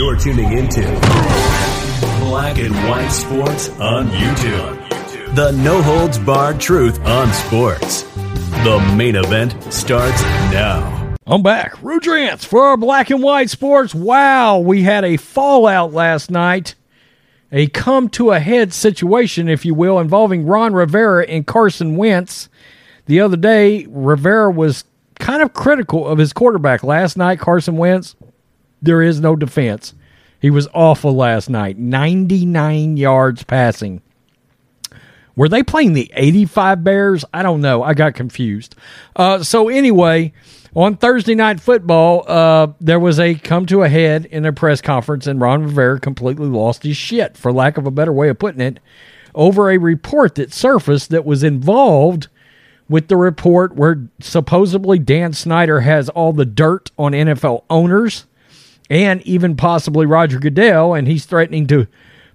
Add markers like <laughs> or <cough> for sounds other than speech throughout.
You're tuning into Black and White Sports on YouTube. The no holds barred truth on sports. The main event starts now. I'm back. Rudrance for our Black and White Sports. Wow, we had a fallout last night. A come to a head situation, if you will, involving Ron Rivera and Carson Wentz. The other day, Rivera was kind of critical of his quarterback. Last night, Carson Wentz there is no defense. He was awful last night. 99 yards passing. Were they playing the 85 Bears? I don't know. I got confused. Uh, so, anyway, on Thursday Night Football, uh, there was a come to a head in a press conference, and Ron Rivera completely lost his shit, for lack of a better way of putting it, over a report that surfaced that was involved with the report where supposedly Dan Snyder has all the dirt on NFL owners and even possibly Roger Goodell, and he's threatening to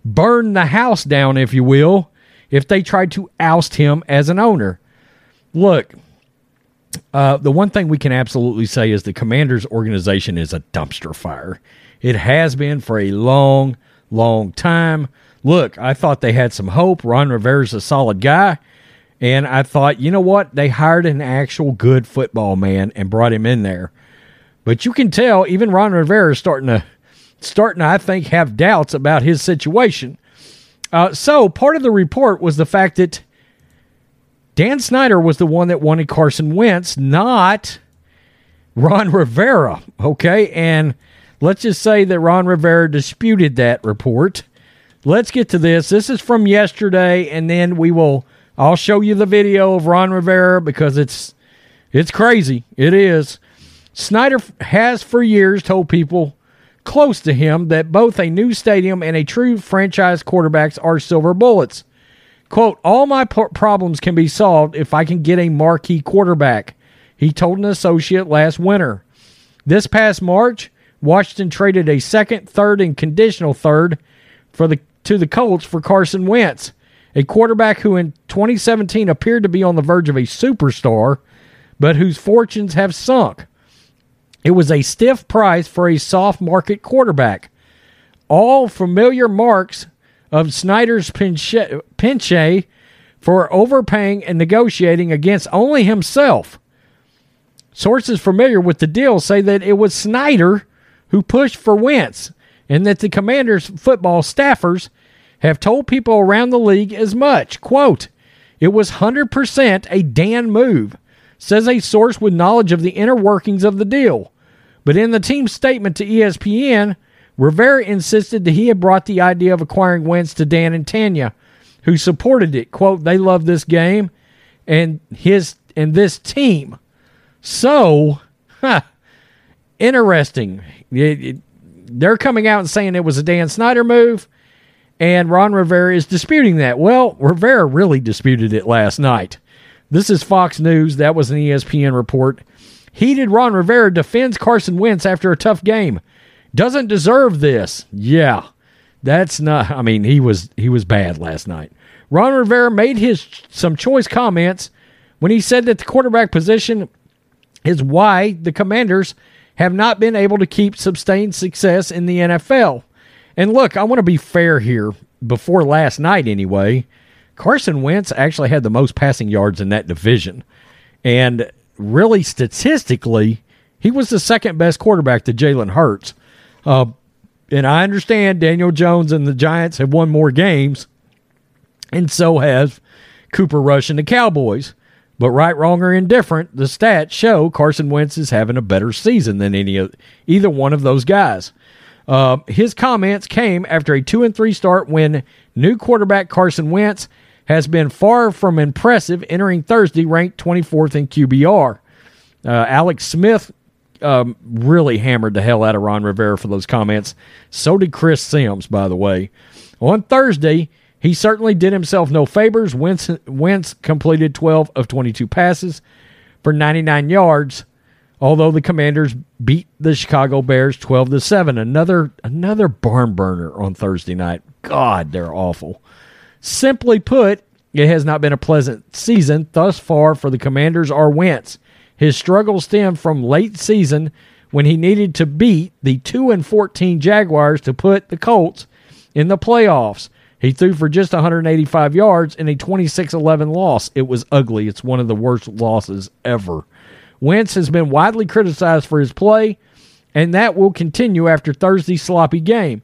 burn the house down, if you will, if they try to oust him as an owner. Look, uh, the one thing we can absolutely say is the Commanders organization is a dumpster fire. It has been for a long, long time. Look, I thought they had some hope. Ron Rivera's a solid guy. And I thought, you know what? They hired an actual good football man and brought him in there. But you can tell even Ron Rivera is starting to starting to, I think, have doubts about his situation. Uh, so part of the report was the fact that Dan Snyder was the one that wanted Carson Wentz, not Ron Rivera. Okay, and let's just say that Ron Rivera disputed that report. Let's get to this. This is from yesterday, and then we will. I'll show you the video of Ron Rivera because it's it's crazy. It is. Snyder has for years told people close to him that both a new stadium and a true franchise quarterbacks are silver bullets. Quote, all my problems can be solved if I can get a marquee quarterback, he told an associate last winter. This past March, Washington traded a second, third, and conditional third for the to the Colts for Carson Wentz, a quarterback who in 2017 appeared to be on the verge of a superstar, but whose fortunes have sunk. It was a stiff price for a soft market quarterback. All familiar marks of Snyder's pinche for overpaying and negotiating against only himself. Sources familiar with the deal say that it was Snyder who pushed for Wentz and that the commander's football staffers have told people around the league as much. Quote, it was 100% a Dan move, says a source with knowledge of the inner workings of the deal. But in the team's statement to ESPN, Rivera insisted that he had brought the idea of acquiring Wentz to Dan and Tanya, who supported it. Quote, they love this game and his and this team. So, huh, interesting. It, it, they're coming out and saying it was a Dan Snyder move, and Ron Rivera is disputing that. Well, Rivera really disputed it last night. This is Fox News. That was an ESPN report. Heated Ron Rivera defends Carson Wentz after a tough game. Doesn't deserve this. Yeah. That's not I mean, he was he was bad last night. Ron Rivera made his some choice comments when he said that the quarterback position is why the Commanders have not been able to keep sustained success in the NFL. And look, I want to be fair here before last night anyway. Carson Wentz actually had the most passing yards in that division. And really statistically, he was the second best quarterback to Jalen Hurts. Uh, and I understand Daniel Jones and the Giants have won more games, and so have Cooper Rush and the Cowboys. But right, wrong, or indifferent, the stats show Carson Wentz is having a better season than any of either one of those guys. Uh, his comments came after a two and three start when new quarterback Carson Wentz has been far from impressive, entering Thursday ranked 24th in QBR. Uh, Alex Smith um, really hammered the hell out of Ron Rivera for those comments. So did Chris Sims, by the way. On Thursday, he certainly did himself no favors. Wentz, Wentz completed 12 of 22 passes for 99 yards, although the Commanders beat the Chicago Bears 12 to 7. Another another barn burner on Thursday night. God, they're awful. Simply put, it has not been a pleasant season thus far for the Commanders or Wentz. His struggles stem from late season when he needed to beat the 2 and 14 Jaguars to put the Colts in the playoffs. He threw for just 185 yards in a 26 11 loss. It was ugly. It's one of the worst losses ever. Wentz has been widely criticized for his play, and that will continue after Thursday's sloppy game.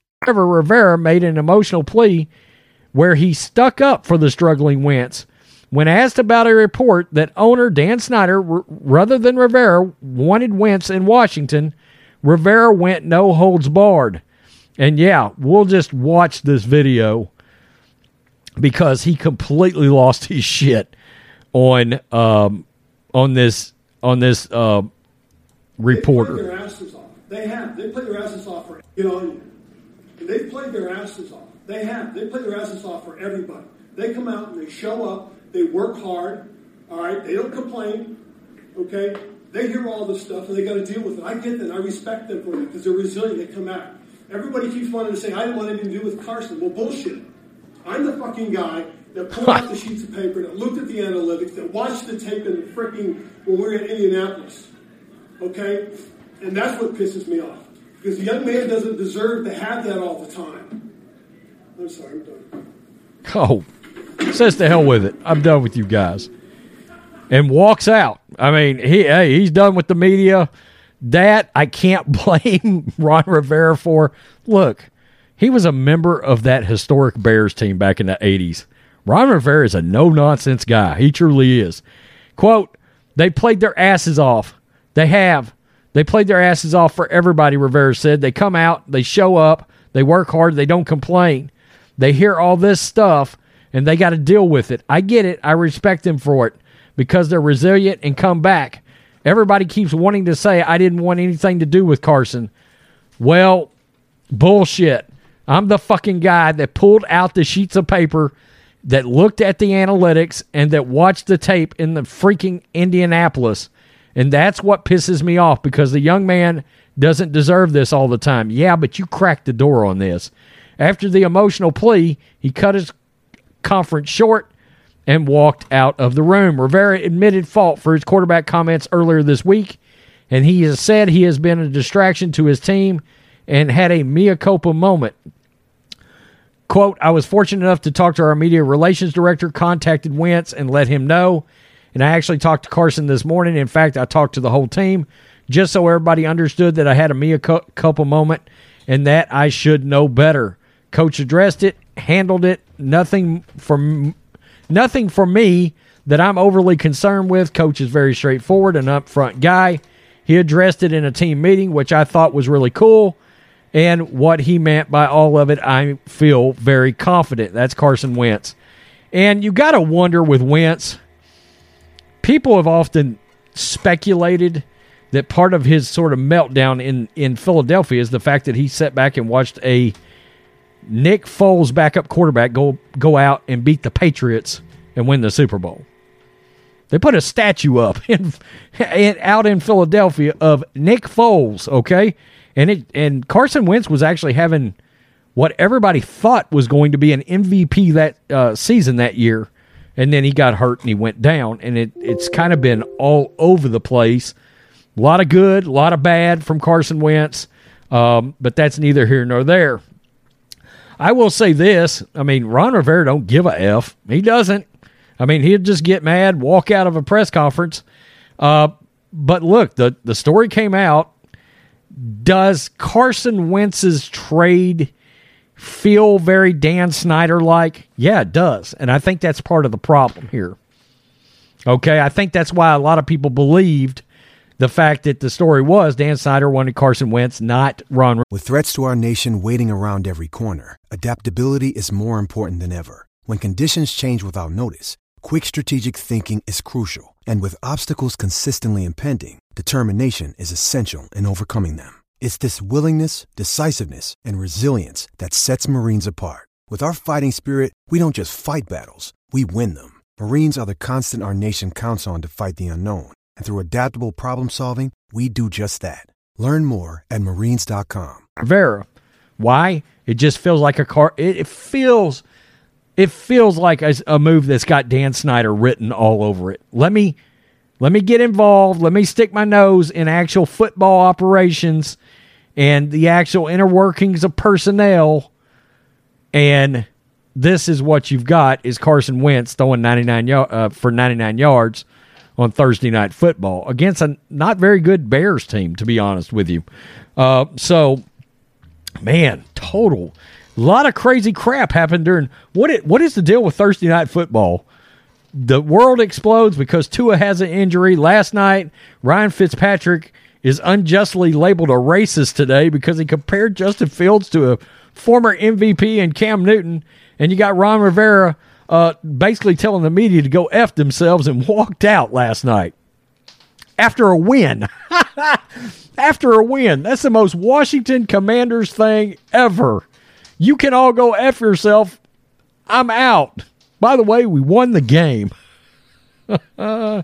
Rivera made an emotional plea where he stuck up for the struggling Wentz. When asked about a report that owner Dan Snyder, r- rather than Rivera, wanted Wentz in Washington, Rivera went no holds barred. And yeah, we'll just watch this video because he completely lost his shit on um, on this on this uh, They reporter. played their asses off. They have. They played their asses off for you know. And they've played their asses off. They have. They play their asses off for everybody. They come out and they show up. They work hard. All right. They don't complain. Okay. They hear all this stuff and they got to deal with it. I get that. I respect them for that because they're resilient. They come out. Everybody keeps wanting to say, "I didn't want anything to do with Carson." Well, bullshit. I'm the fucking guy that pulled out the sheets of paper, that looked at the analytics, that watched the tape in the freaking when we were in Indianapolis. Okay? And that's what pisses me off. Because the young man doesn't deserve to have that all the time. I'm sorry, I'm done. Oh, says to hell with it. I'm done with you guys. And walks out. I mean, he hey, he's done with the media. That I can't <laughs> blame Ron Rivera for. Look, he was a member of that historic Bears team back in the 80s. Ron Rivera is a no nonsense guy. He truly is. Quote, they played their asses off. They have. They played their asses off for everybody, Rivera said. They come out, they show up, they work hard, they don't complain. They hear all this stuff and they got to deal with it. I get it. I respect them for it because they're resilient and come back. Everybody keeps wanting to say, I didn't want anything to do with Carson. Well, bullshit. I'm the fucking guy that pulled out the sheets of paper, that looked at the analytics, and that watched the tape in the freaking Indianapolis. And that's what pisses me off because the young man doesn't deserve this all the time. Yeah, but you cracked the door on this. After the emotional plea, he cut his conference short and walked out of the room. Rivera admitted fault for his quarterback comments earlier this week, and he has said he has been a distraction to his team and had a mea culpa moment. Quote, I was fortunate enough to talk to our media relations director, contacted Wentz, and let him know. And I actually talked to Carson this morning. In fact, I talked to the whole team just so everybody understood that I had a cul- culpa moment and that I should know better. Coach addressed it, handled it. Nothing from nothing for me that I'm overly concerned with. Coach is very straightforward and upfront guy. He addressed it in a team meeting, which I thought was really cool. And what he meant by all of it, I feel very confident. That's Carson Wentz. And you got to wonder with Wentz, people have often speculated that part of his sort of meltdown in, in Philadelphia is the fact that he sat back and watched a Nick Foles backup quarterback go go out and beat the Patriots and win the Super Bowl. They put a statue up <laughs> in, in out in Philadelphia of Nick Foles, okay? And it and Carson Wentz was actually having what everybody thought was going to be an MVP that uh, season that year, and then he got hurt and he went down, and it it's kind of been all over the place. A lot of good, a lot of bad from Carson Wentz, um, but that's neither here nor there. I will say this: I mean, Ron Rivera don't give a f. He doesn't. I mean, he'd just get mad, walk out of a press conference. Uh, but look, the the story came out. Does Carson Wentz's trade feel very Dan Snyder like? Yeah, it does. And I think that's part of the problem here. Okay, I think that's why a lot of people believed the fact that the story was Dan Snyder wanted Carson Wentz, not Ron. With threats to our nation waiting around every corner, adaptability is more important than ever. When conditions change without notice, quick strategic thinking is crucial. And with obstacles consistently impending, determination is essential in overcoming them. It's this willingness, decisiveness, and resilience that sets Marines apart. With our fighting spirit, we don't just fight battles, we win them. Marines are the constant our nation counts on to fight the unknown. And through adaptable problem solving, we do just that. Learn more at marines.com. Vera. Why? It just feels like a car. It, feels. It feels like a, a move that's got Dan Snyder written all over it. Let me, let me get involved. Let me stick my nose in actual football operations and the actual inner workings of personnel. And this is what you've got: is Carson Wentz throwing ninety nine uh, for ninety nine yards on Thursday night football against a not very good Bears team, to be honest with you. Uh, so, man, total a lot of crazy crap happened during what it, what is the deal with Thursday night football? The world explodes because Tua has an injury. Last night, Ryan Fitzpatrick is unjustly labeled a racist today because he compared Justin Fields to a former MVP and Cam Newton. And you got Ron Rivera uh, basically telling the media to go F themselves and walked out last night after a win. <laughs> after a win. That's the most Washington Commanders thing ever. You can all go F yourself. I'm out. By the way, we won the game. <laughs>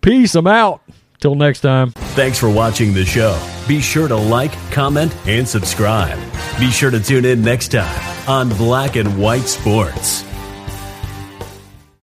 Peace. I'm out. Till next time. Thanks for watching the show. Be sure to like, comment, and subscribe. Be sure to tune in next time on Black and White Sports.